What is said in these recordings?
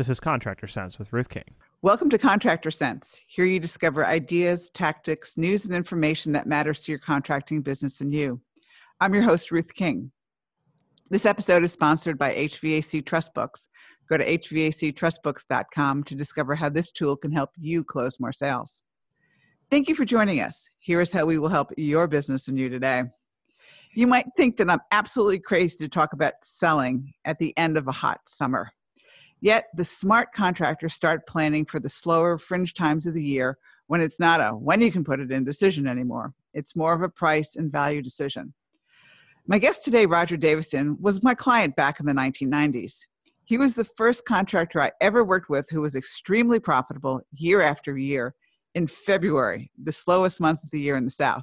This is Contractor Sense with Ruth King. Welcome to Contractor Sense. Here you discover ideas, tactics, news, and information that matters to your contracting business and you. I'm your host, Ruth King. This episode is sponsored by HVAC Trustbooks. Go to hvactrustbooks.com to discover how this tool can help you close more sales. Thank you for joining us. Here is how we will help your business and you today. You might think that I'm absolutely crazy to talk about selling at the end of a hot summer. Yet the smart contractors start planning for the slower fringe times of the year when it's not a when you can put it in decision anymore. It's more of a price and value decision. My guest today, Roger Daviston, was my client back in the 1990s. He was the first contractor I ever worked with who was extremely profitable year after year in February, the slowest month of the year in the South.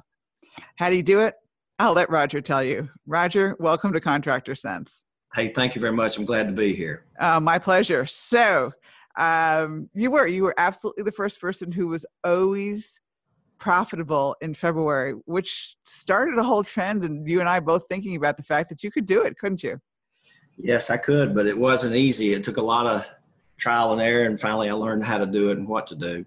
How do you do it? I'll let Roger tell you. Roger, welcome to Contractor Sense. Hey, thank you very much. I'm glad to be here. Uh, my pleasure. So, um, you were you were absolutely the first person who was always profitable in February, which started a whole trend, and you and I both thinking about the fact that you could do it, couldn't you? Yes, I could, but it wasn't easy. It took a lot of trial and error, and finally, I learned how to do it and what to do.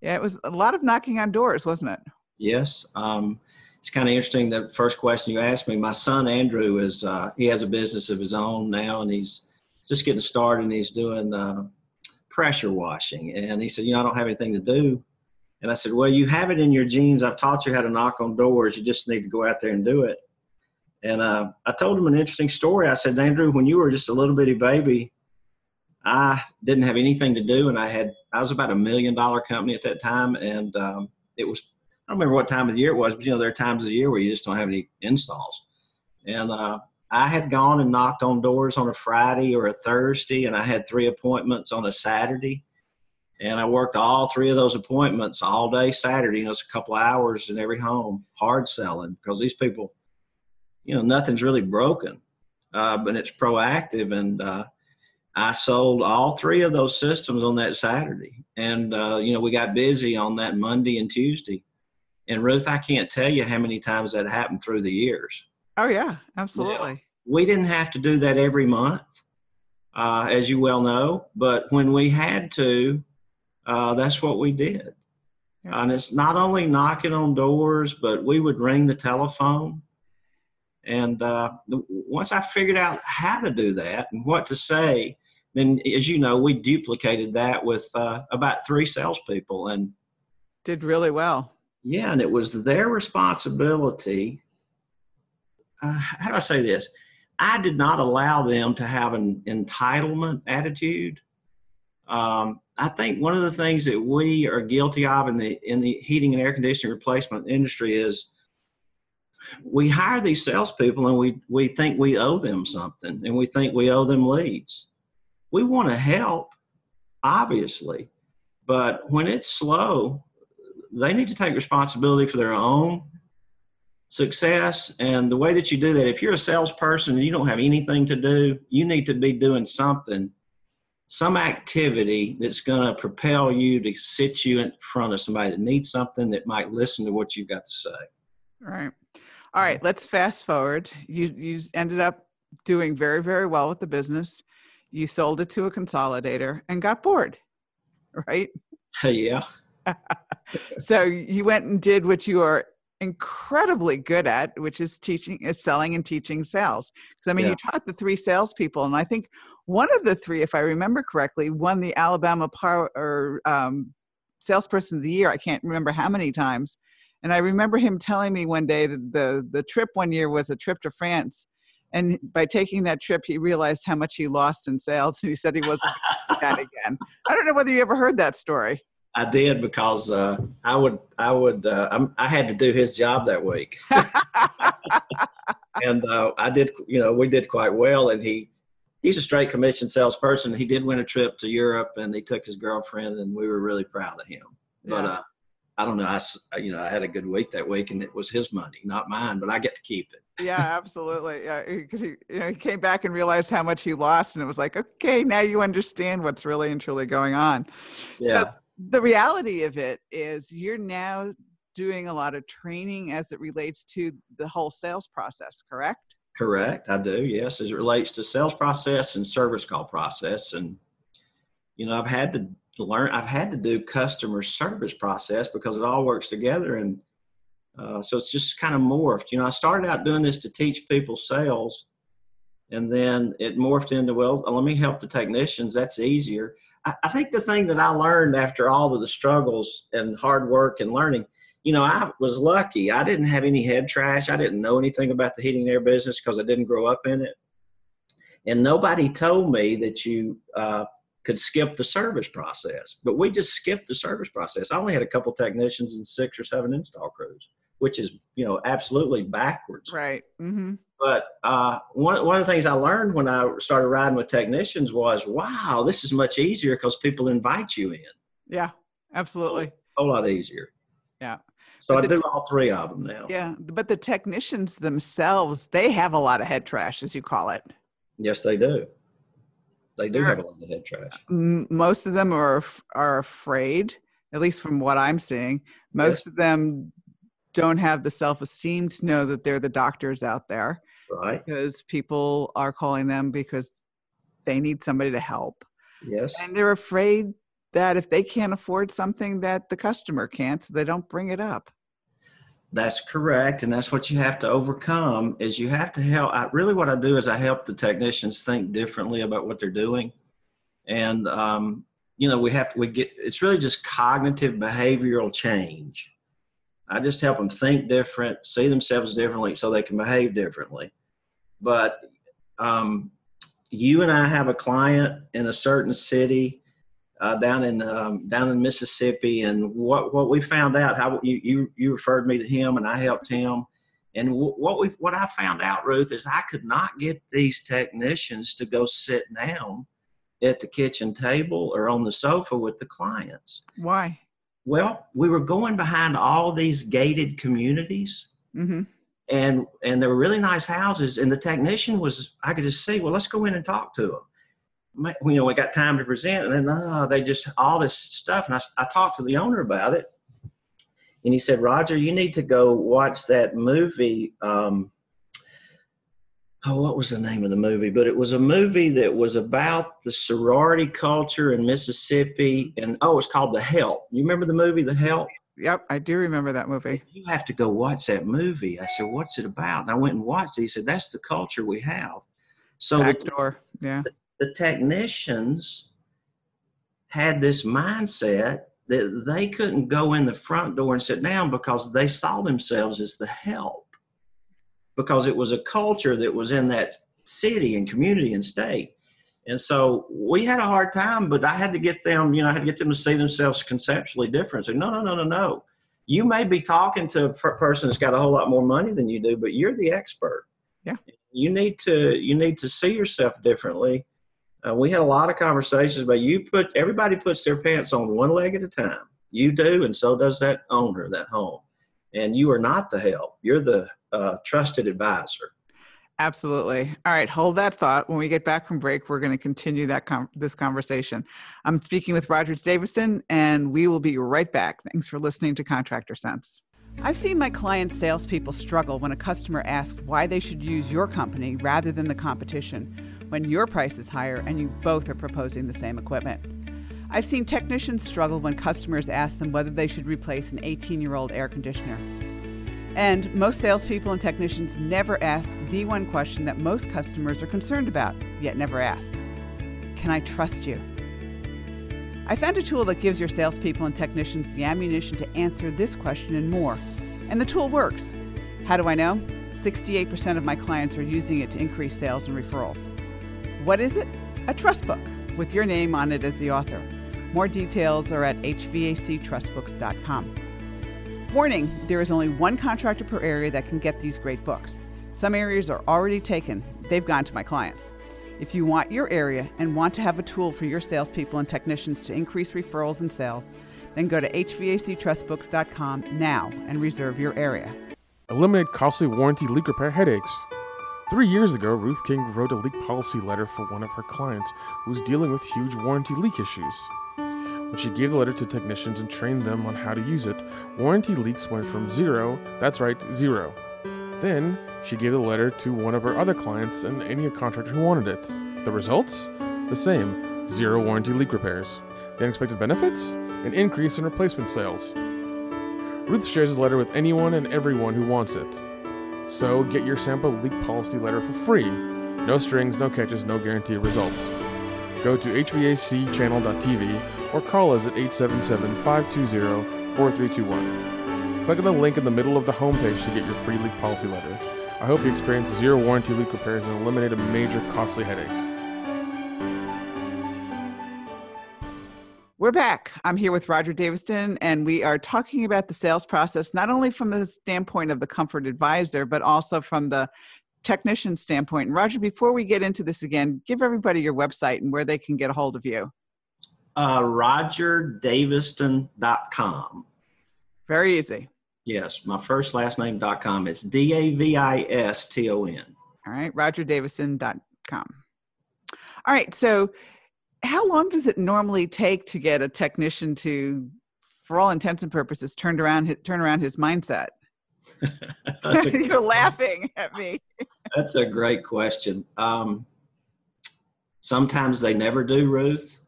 Yeah, it was a lot of knocking on doors, wasn't it? Yes. Um, it's kind of interesting. The first question you asked me, my son Andrew is uh, he has a business of his own now, and he's just getting started. and He's doing uh, pressure washing, and he said, "You know, I don't have anything to do." And I said, "Well, you have it in your genes. I've taught you how to knock on doors. You just need to go out there and do it." And uh, I told him an interesting story. I said, "Andrew, when you were just a little bitty baby, I didn't have anything to do, and I had I was about a million dollar company at that time, and um, it was I don't remember what time of the year it was, but you know, there are times of the year where you just don't have any installs. And uh, I had gone and knocked on doors on a Friday or a Thursday, and I had three appointments on a Saturday. And I worked all three of those appointments all day Saturday. You know, it's a couple hours in every home, hard selling because these people, you know, nothing's really broken, uh, but it's proactive. And uh, I sold all three of those systems on that Saturday. And, uh, you know, we got busy on that Monday and Tuesday. And Ruth, I can't tell you how many times that happened through the years. Oh yeah, absolutely. You know, we didn't have to do that every month, uh, as you well know, but when we had to, uh, that's what we did. Yeah. And it's not only knocking on doors, but we would ring the telephone. And uh, once I figured out how to do that and what to say, then as you know, we duplicated that with uh, about three salespeople and did really well yeah, and it was their responsibility. Uh, how do I say this? I did not allow them to have an entitlement attitude. Um, I think one of the things that we are guilty of in the in the heating and air conditioning replacement industry is we hire these salespeople and we we think we owe them something and we think we owe them leads. We want to help, obviously, but when it's slow, they need to take responsibility for their own success. And the way that you do that, if you're a salesperson and you don't have anything to do, you need to be doing something, some activity that's going to propel you to sit you in front of somebody that needs something that might listen to what you've got to say. All right. All right. Let's fast forward. You you ended up doing very very well with the business. You sold it to a consolidator and got bored, right? yeah so you went and did what you are incredibly good at, which is teaching, is selling and teaching sales. Because I mean, yeah. you taught the three salespeople, and I think one of the three, if I remember correctly, won the Alabama Power or um, Salesperson of the Year. I can't remember how many times. And I remember him telling me one day that the the trip one year was a trip to France, and by taking that trip, he realized how much he lost in sales, and he said he wasn't that again. I don't know whether you ever heard that story. I did because uh, I would I would uh, i had to do his job that week, and uh, I did you know we did quite well, and he he's a straight commission salesperson. He did win a trip to Europe, and he took his girlfriend, and we were really proud of him. But uh, I don't know, I you know I had a good week that week, and it was his money, not mine, but I get to keep it. yeah, absolutely. Yeah, he, he, you know, he came back and realized how much he lost, and it was like, okay, now you understand what's really and truly going on. Yeah. So, the reality of it is you're now doing a lot of training as it relates to the whole sales process, correct? Correct. I do. Yes, as it relates to sales process and service call process. And you know, I've had to learn, I've had to do customer service process because it all works together. And uh, so it's just kind of morphed. You know, I started out doing this to teach people sales, and then it morphed into, well, let me help the technicians. That's easier. I, think the thing that I learned after all of the struggles and hard work and learning, you know, I was lucky. I didn't have any head trash. I didn't know anything about the heating and air business because I didn't grow up in it. And nobody told me that you uh, could skip the service process, but we just skipped the service process. I only had a couple technicians and six or seven install crews, which is, you know, absolutely backwards. Right. Mm-hmm. But uh, one, one of the things I learned when I started riding with technicians was, wow, this is much easier because people invite you in. Yeah, absolutely. A whole lot easier. Yeah. So But I do all three of them now. Yeah. But the technicians themselves, they have a lot of head trash, as you call it. Yes, they do. They do have a lot of head trash. Most of them are are afraid at least from what i'm seeing most of them don't have the self-esteem to know that they're the doctors out there Right? because people are calling them because they need somebody to help Yes. and they're afraid that if they can't afford something that the customer can't so they don't bring it up That's correct, and that's what you have to overcome. Is you have to help. I, really, what I do is I help the technicians think differently about what they're doing, and um, you know, we have to. We get. It's really just cognitive behavioral change. I just help them think different, see themselves differently, so they can behave differently. But um, you and I have a client in a certain city uh, down in um, down in Mississippi, and what what we found out how you you you referred me to him, and I helped him, and what we what I found out, Ruth, is I could not get these technicians to go sit down at the kitchen table or on the sofa with the clients. why Well, we were going behind all these gated communities. Mm-hmm. and and they were really nice houses. And the technician was i could just see well let's go in and talk to them you know we got time to present. And then uh, they just all this stuff. And I, I talked to the owner about it. And he said roger you need to go watch that movie um, oh what was the name of the movie but it was a movie that was about the sorority culture in mississippi and oh it's called the help you remember the movie the help yep i do remember that movie you have to go watch that movie. I said, what's it about? And I went and watched it. He said, that's the culture we have. So back the, door yeah the technicians had this mindset that they couldn't go in the front door and sit down because they saw themselves as the help because it was a culture that was in that city and community and state. And so we had a hard time, but I had to get them, you know, I had to get them to see themselves conceptually different. So no, no, no, no, no. You may be talking to a person that's got a whole lot more money than you do, but you're the expert. Yeah. You need to you need to see yourself differently. Uh, we had a lot of conversations but you put everybody puts their pants on one leg at a time. You do, and so does that owner, that home. And you are not the help. You're the trusted advisor. Absolutely. All right, hold that thought. When we get back from break, we're going to continue that com- this conversation. I'm speaking with Rogers Daviston, and we will be right back. Thanks for listening to Contractor Sense. I've seen my client salespeople struggle when a customer asks why they should use your company rather than the competition when your price is higher and you both are proposing the same equipment. I've seen technicians struggle when customers ask them whether they should replace an 18 year old air conditioner. And most salespeople and technicians never ask the one question that most customers are concerned about, yet never ask Can I trust you? I found a tool that gives your salespeople and technicians the ammunition to answer this question and more. And the tool works. How do I know? 68% of my clients are using it to increase sales and referrals. What is it? A trust book with your name on it as the author. More details are at hvactrustbooks.com. Warning there is only one contractor per area that can get these great books. Some areas are already taken, they've gone to my clients. If you want your area and want to have a tool for your salespeople and technicians to increase referrals and sales, then go to hvactrustbooks.com now and reserve your area. Eliminate costly warranty leak repair headaches. Three years ago, Ruth King wrote a leak policy letter for one of her clients who was dealing with huge warranty leak issues. When she gave the letter to technicians and trained them on how to use it, warranty leaks went from zero, that's right, zero. Then, she gave the letter to one of her other clients and any contractor who wanted it. The results? The same. zero warranty leak repairs. The unexpected benefits? An increase in replacement sales. Ruth shares his letter with anyone and everyone who wants it. So get your sample leak policy letter for free. No strings, no catches, no guaranteed results. Go to hvacchannel.tv or call us at 877 520 4321. Click on the link in the middle of the homepage to get your free leak policy letter. I hope you experience zero warranty leak repairs and eliminate a major costly headache. We're back. I'm here with Roger Daviston, and we are talking about the sales process, not only from the standpoint of the comfort advisor, but also from the technician standpoint. And Roger, before we get into this again, give everybody your website and where they can get a hold of you. Uh, RogerDaviston.com. Very easy. Yes, my first last name dot com. It's D A V I S T O N. All right, RogerDaviston.com. All right, so how long does it normally take to get a technician to, for all intents and purposes, turn around turn around his mindset? You're laughing at me. that's a great question. Um, sometimes they never do, Ruth.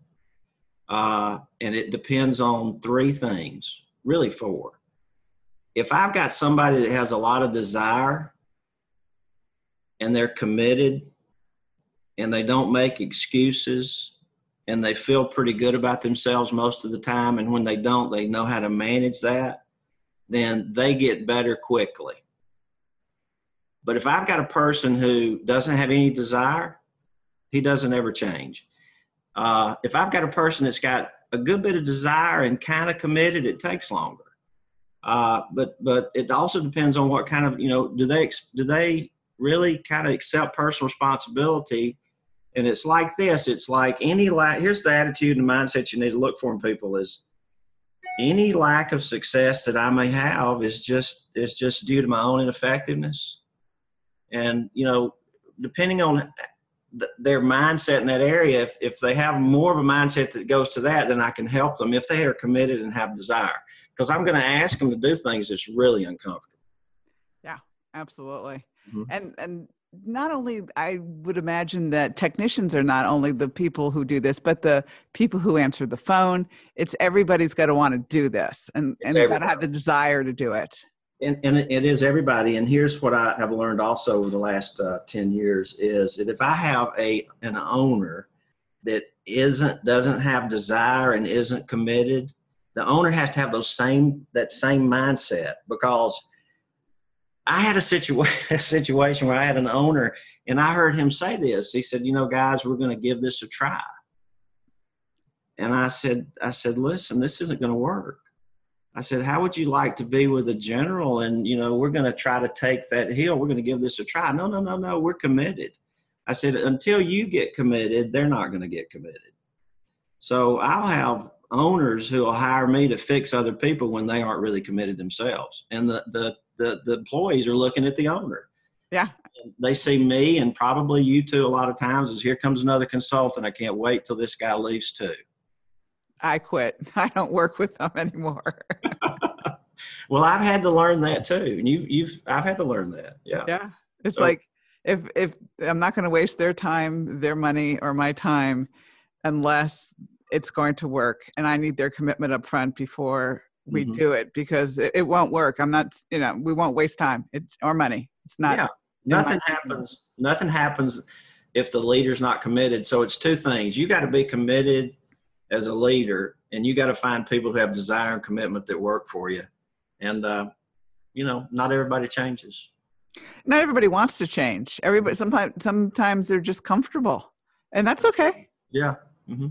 Uh, and it depends on three things, really four. If I've got somebody that has a lot of desire and they're committed and they don't make excuses and they feel pretty good about themselves most of the time, and when they don't, they know how to manage that, then they get better quickly. But if I've got a person who doesn't have any desire, he doesn't ever change. Uh, if I've got a person that's got a good bit of desire and kind of committed, it takes longer. Uh, but but it also depends on what kind of you know do they do they really kind of accept personal responsibility? And it's like this. It's like any lack. Here's the attitude and mindset you need to look for in people is any lack of success that I may have is just is just due to my own ineffectiveness. And you know, depending on th- their mindset in that area, if, if they have more of a mindset that goes to that, then I can help them if they are committed and have desire. Because I'm going to ask them to do things that's really uncomfortable. Yeah, absolutely. Mhm. And and not only I would imagine that technicians are not only the people who do this, but the people who answer the phone. It's everybody's got to want to do this and It's and got to have the desire to do it. And, and it is everybody. And here's what I have learned also over the last uh, 10 years is that if I have a an owner that isn't doesn't have desire and isn't committed, the owner has to have those same that same mindset because I had a situation a situation where I had an owner and I heard him say this. He said, "You know, guys, we're going to give this a try." And I said, "I said, listen, this isn't going to work." I said, "How would you like to be with a general?" And you know, we're going to try to take that hill. We're going to give this a try. No, no, no, no. We're committed. I said, until you get committed, they're not going to get committed. So I'll have owners who will hire me to fix other people when they aren't really committed themselves, and the the the, the employees are looking at the owner. Yeah. They see me and probably you too a lot of times is here comes another consultant. I can't wait till this guy leaves too. I quit. I don't work with them anymore. Well, I've had to learn that too. And you you've I've had to learn that. Yeah. yeah. It's So- like if if I'm not going to waste their time, their money or my time unless it's going to work and I need their commitment up front before we Mhm. do it because it, it won't work. I'm not, you know, we won't waste time it, or money. It's not Yeah. Nothing happens. Nothing happens if the leader's not committed. So it's two things. You got to be committed as a leader, and you got to find people who have desire and commitment that work for you. And uh, you know, not everybody changes. not everybody wants to change. Everybody sometimes sometimes they're just comfortable, and that's okay. Yeah. hmm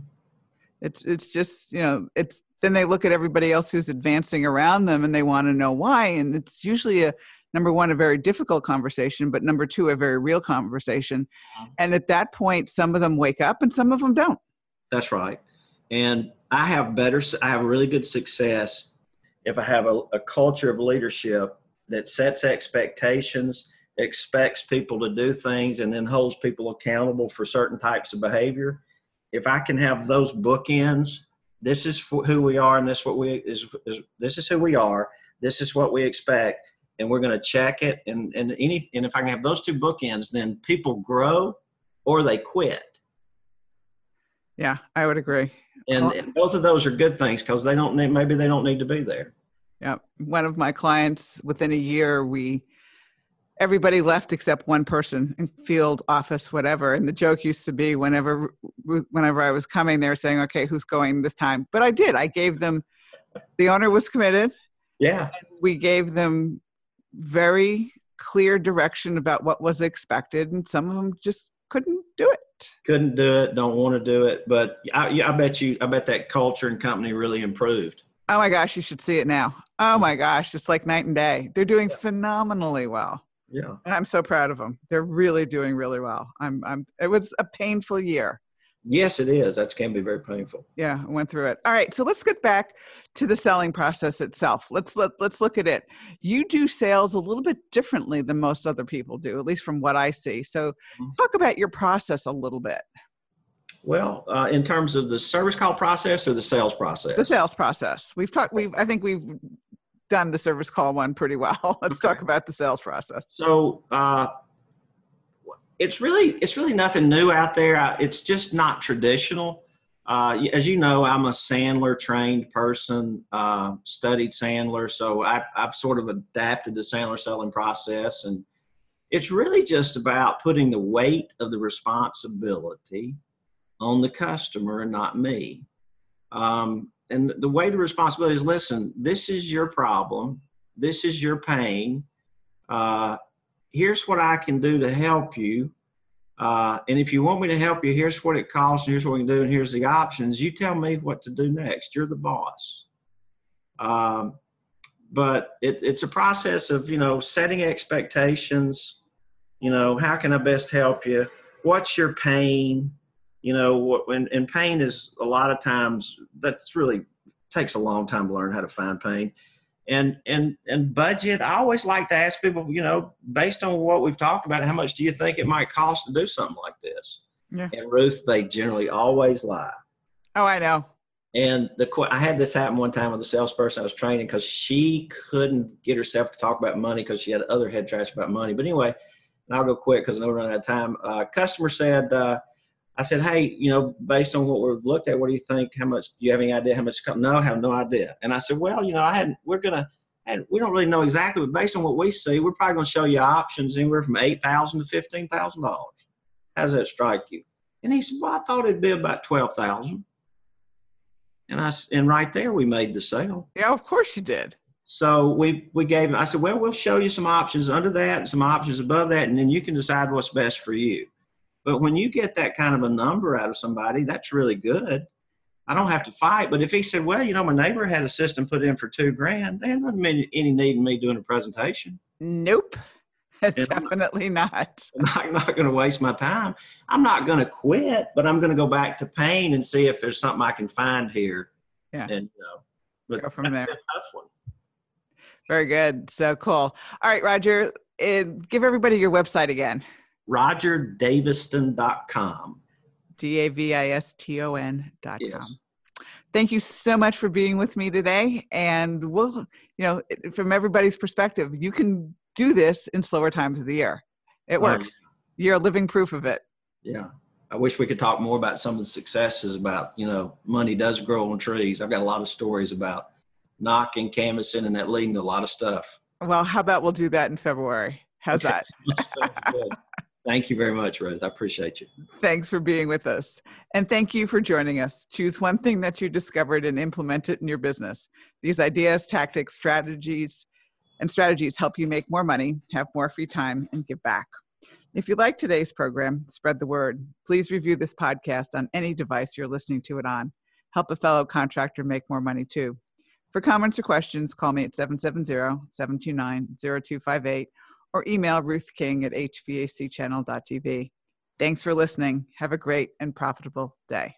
It's it's just you know it's then they look at everybody else who's advancing around them and they want to know why, and it's usually a number one a very difficult conversation, but number two a very real conversation. Mhm. And at that point, some of them wake up and some of them don't. That's right. And I have better, I have really good success if I have a, a culture of leadership that sets expectations, expects people to do things, and then holds people accountable for certain types of behavior. If I can have those bookends, this is who we are, and this what we is, is this is who we are. This is what we expect, and we're going to check it. And and any and if I can have those two bookends, then people grow or they quit. Yeah, I would agree. And, Well- and both of those are good things because they don't need, maybe they don't need to be there. Yeah. One of my clients, within a year, we everybody left except one person in field office whatever and the joke used to be whenever whenever i was coming they were saying okay who's going this time but i did i gave them the owner was committed Yeah. we gave them very clear direction about what was expected and some of them just couldn't do it Couldn't do it. Don't want to do it. But I, yeah, I bet you, I bet that culture and company really improved. oh my gosh you should see it now oh my gosh it's like night and day they're doing phenomenally well Yeah. and I'm so proud of them. They're really doing really well. I'm, I'm. It was a painful year. Yes, it is. That can be very painful. Yeah, I went through it. All right, so let's get back to the selling process itself. Let's let let's look at it. You do sales a little bit differently than most other people do, at least from what I see. So, Mhm. talk about your process a little bit. Well, uh, in terms of the service call process or the sales process? The sales process. We've talked. We've. I think we've done the service call one pretty well. Let's talk about the sales process. So uh, it's really it's really nothing new out there. I- It's just not traditional. Uh, as you know, I'm a Sandler trained person, uh, studied Sandler, so I, I've sort of adapted the Sandler selling process, and it's really just about putting the weight of the responsibility on the customer and not me. Um, and the weight of responsibility is: listen, this is your problem, this is your pain. Uh, here's what I can do to help you. Uh, and if you want me to help you, here's what it costs, and here's what we can do, and here's the options. You tell me what to do next. You're the boss. Um, but it, it's a process of you know setting expectations. You know, how can I best help you? What's your pain? You know, what, and, and pain is a lot of times that's really takes a long time to learn how to find pain and and and budget i always like to ask people you know based on what we've talked about how much do you think it might cost to do something like this Yeah. and ruth they generally always lie Oh, I know. and the i had this happen one time with a salesperson i was training because she couldn't get herself to talk about money because she had other head trash about money but anyway and i'll go quick because i know we're running out of time uh, customer said uh, I said, hey, you know, based on what we've looked at, what do you think? How much? Do you have any idea how much? No, I have no idea. And I said, well, you know, I hadn't. We're gonna. And we don't really know exactly, but based on what we see, we're probably going to show you options anywhere from eight thousand to fifteen thousand dollars. How does that strike you? And he said, well, I thought it'd be about twelve thousand. And I and right there we made the sale. Yeah, of course you did. So we we gave. Him. I said, well, we'll show you some options under that, and some options above that, and then you can decide what's best for you. But when you get that kind of a number out of somebody, that's really good. I don't have to fight. But if he said, well, you know, my neighbor had a system put in for two grand, that doesn't mean any need in me doing a presentation. Nope. Definitely not. I'm not going to waste my time. I'm not going to quit, but I'm going to go back to pain and see if there's something I can find here. Yeah. And but Go from there. tough one. Very good. So cool. All right, Roger, uh, give everybody your website again. RogerDaviston.com. D A V I S T O N dot Yes. Thank you so much for being with me today. And we'll, you know, from everybody's perspective, you can do this in slower times of the year. It works. You're a living proof of it. Yeah. I wish we could talk more about some of the successes about, you know, money does grow on trees. I've got a lot of stories about knocking, canvassing, and that leading to a lot of stuff. Well, how about we'll do that in February? How's that? Thank you very much, Rose. I appreciate you. Thanks for being with us. And thank you for joining us. Choose one thing that you discovered and implement it in your business. These ideas, tactics, strategies, and strategies help you make more money, have more free time, and give back. If you like today's program, spread the word. Please review this podcast on any device you're listening to it on. Help a fellow contractor make more money too. For comments or questions, call me at 770 729 0258 or email Ruth King at hvacchannel.tv. Thanks for listening. Have a great and profitable day.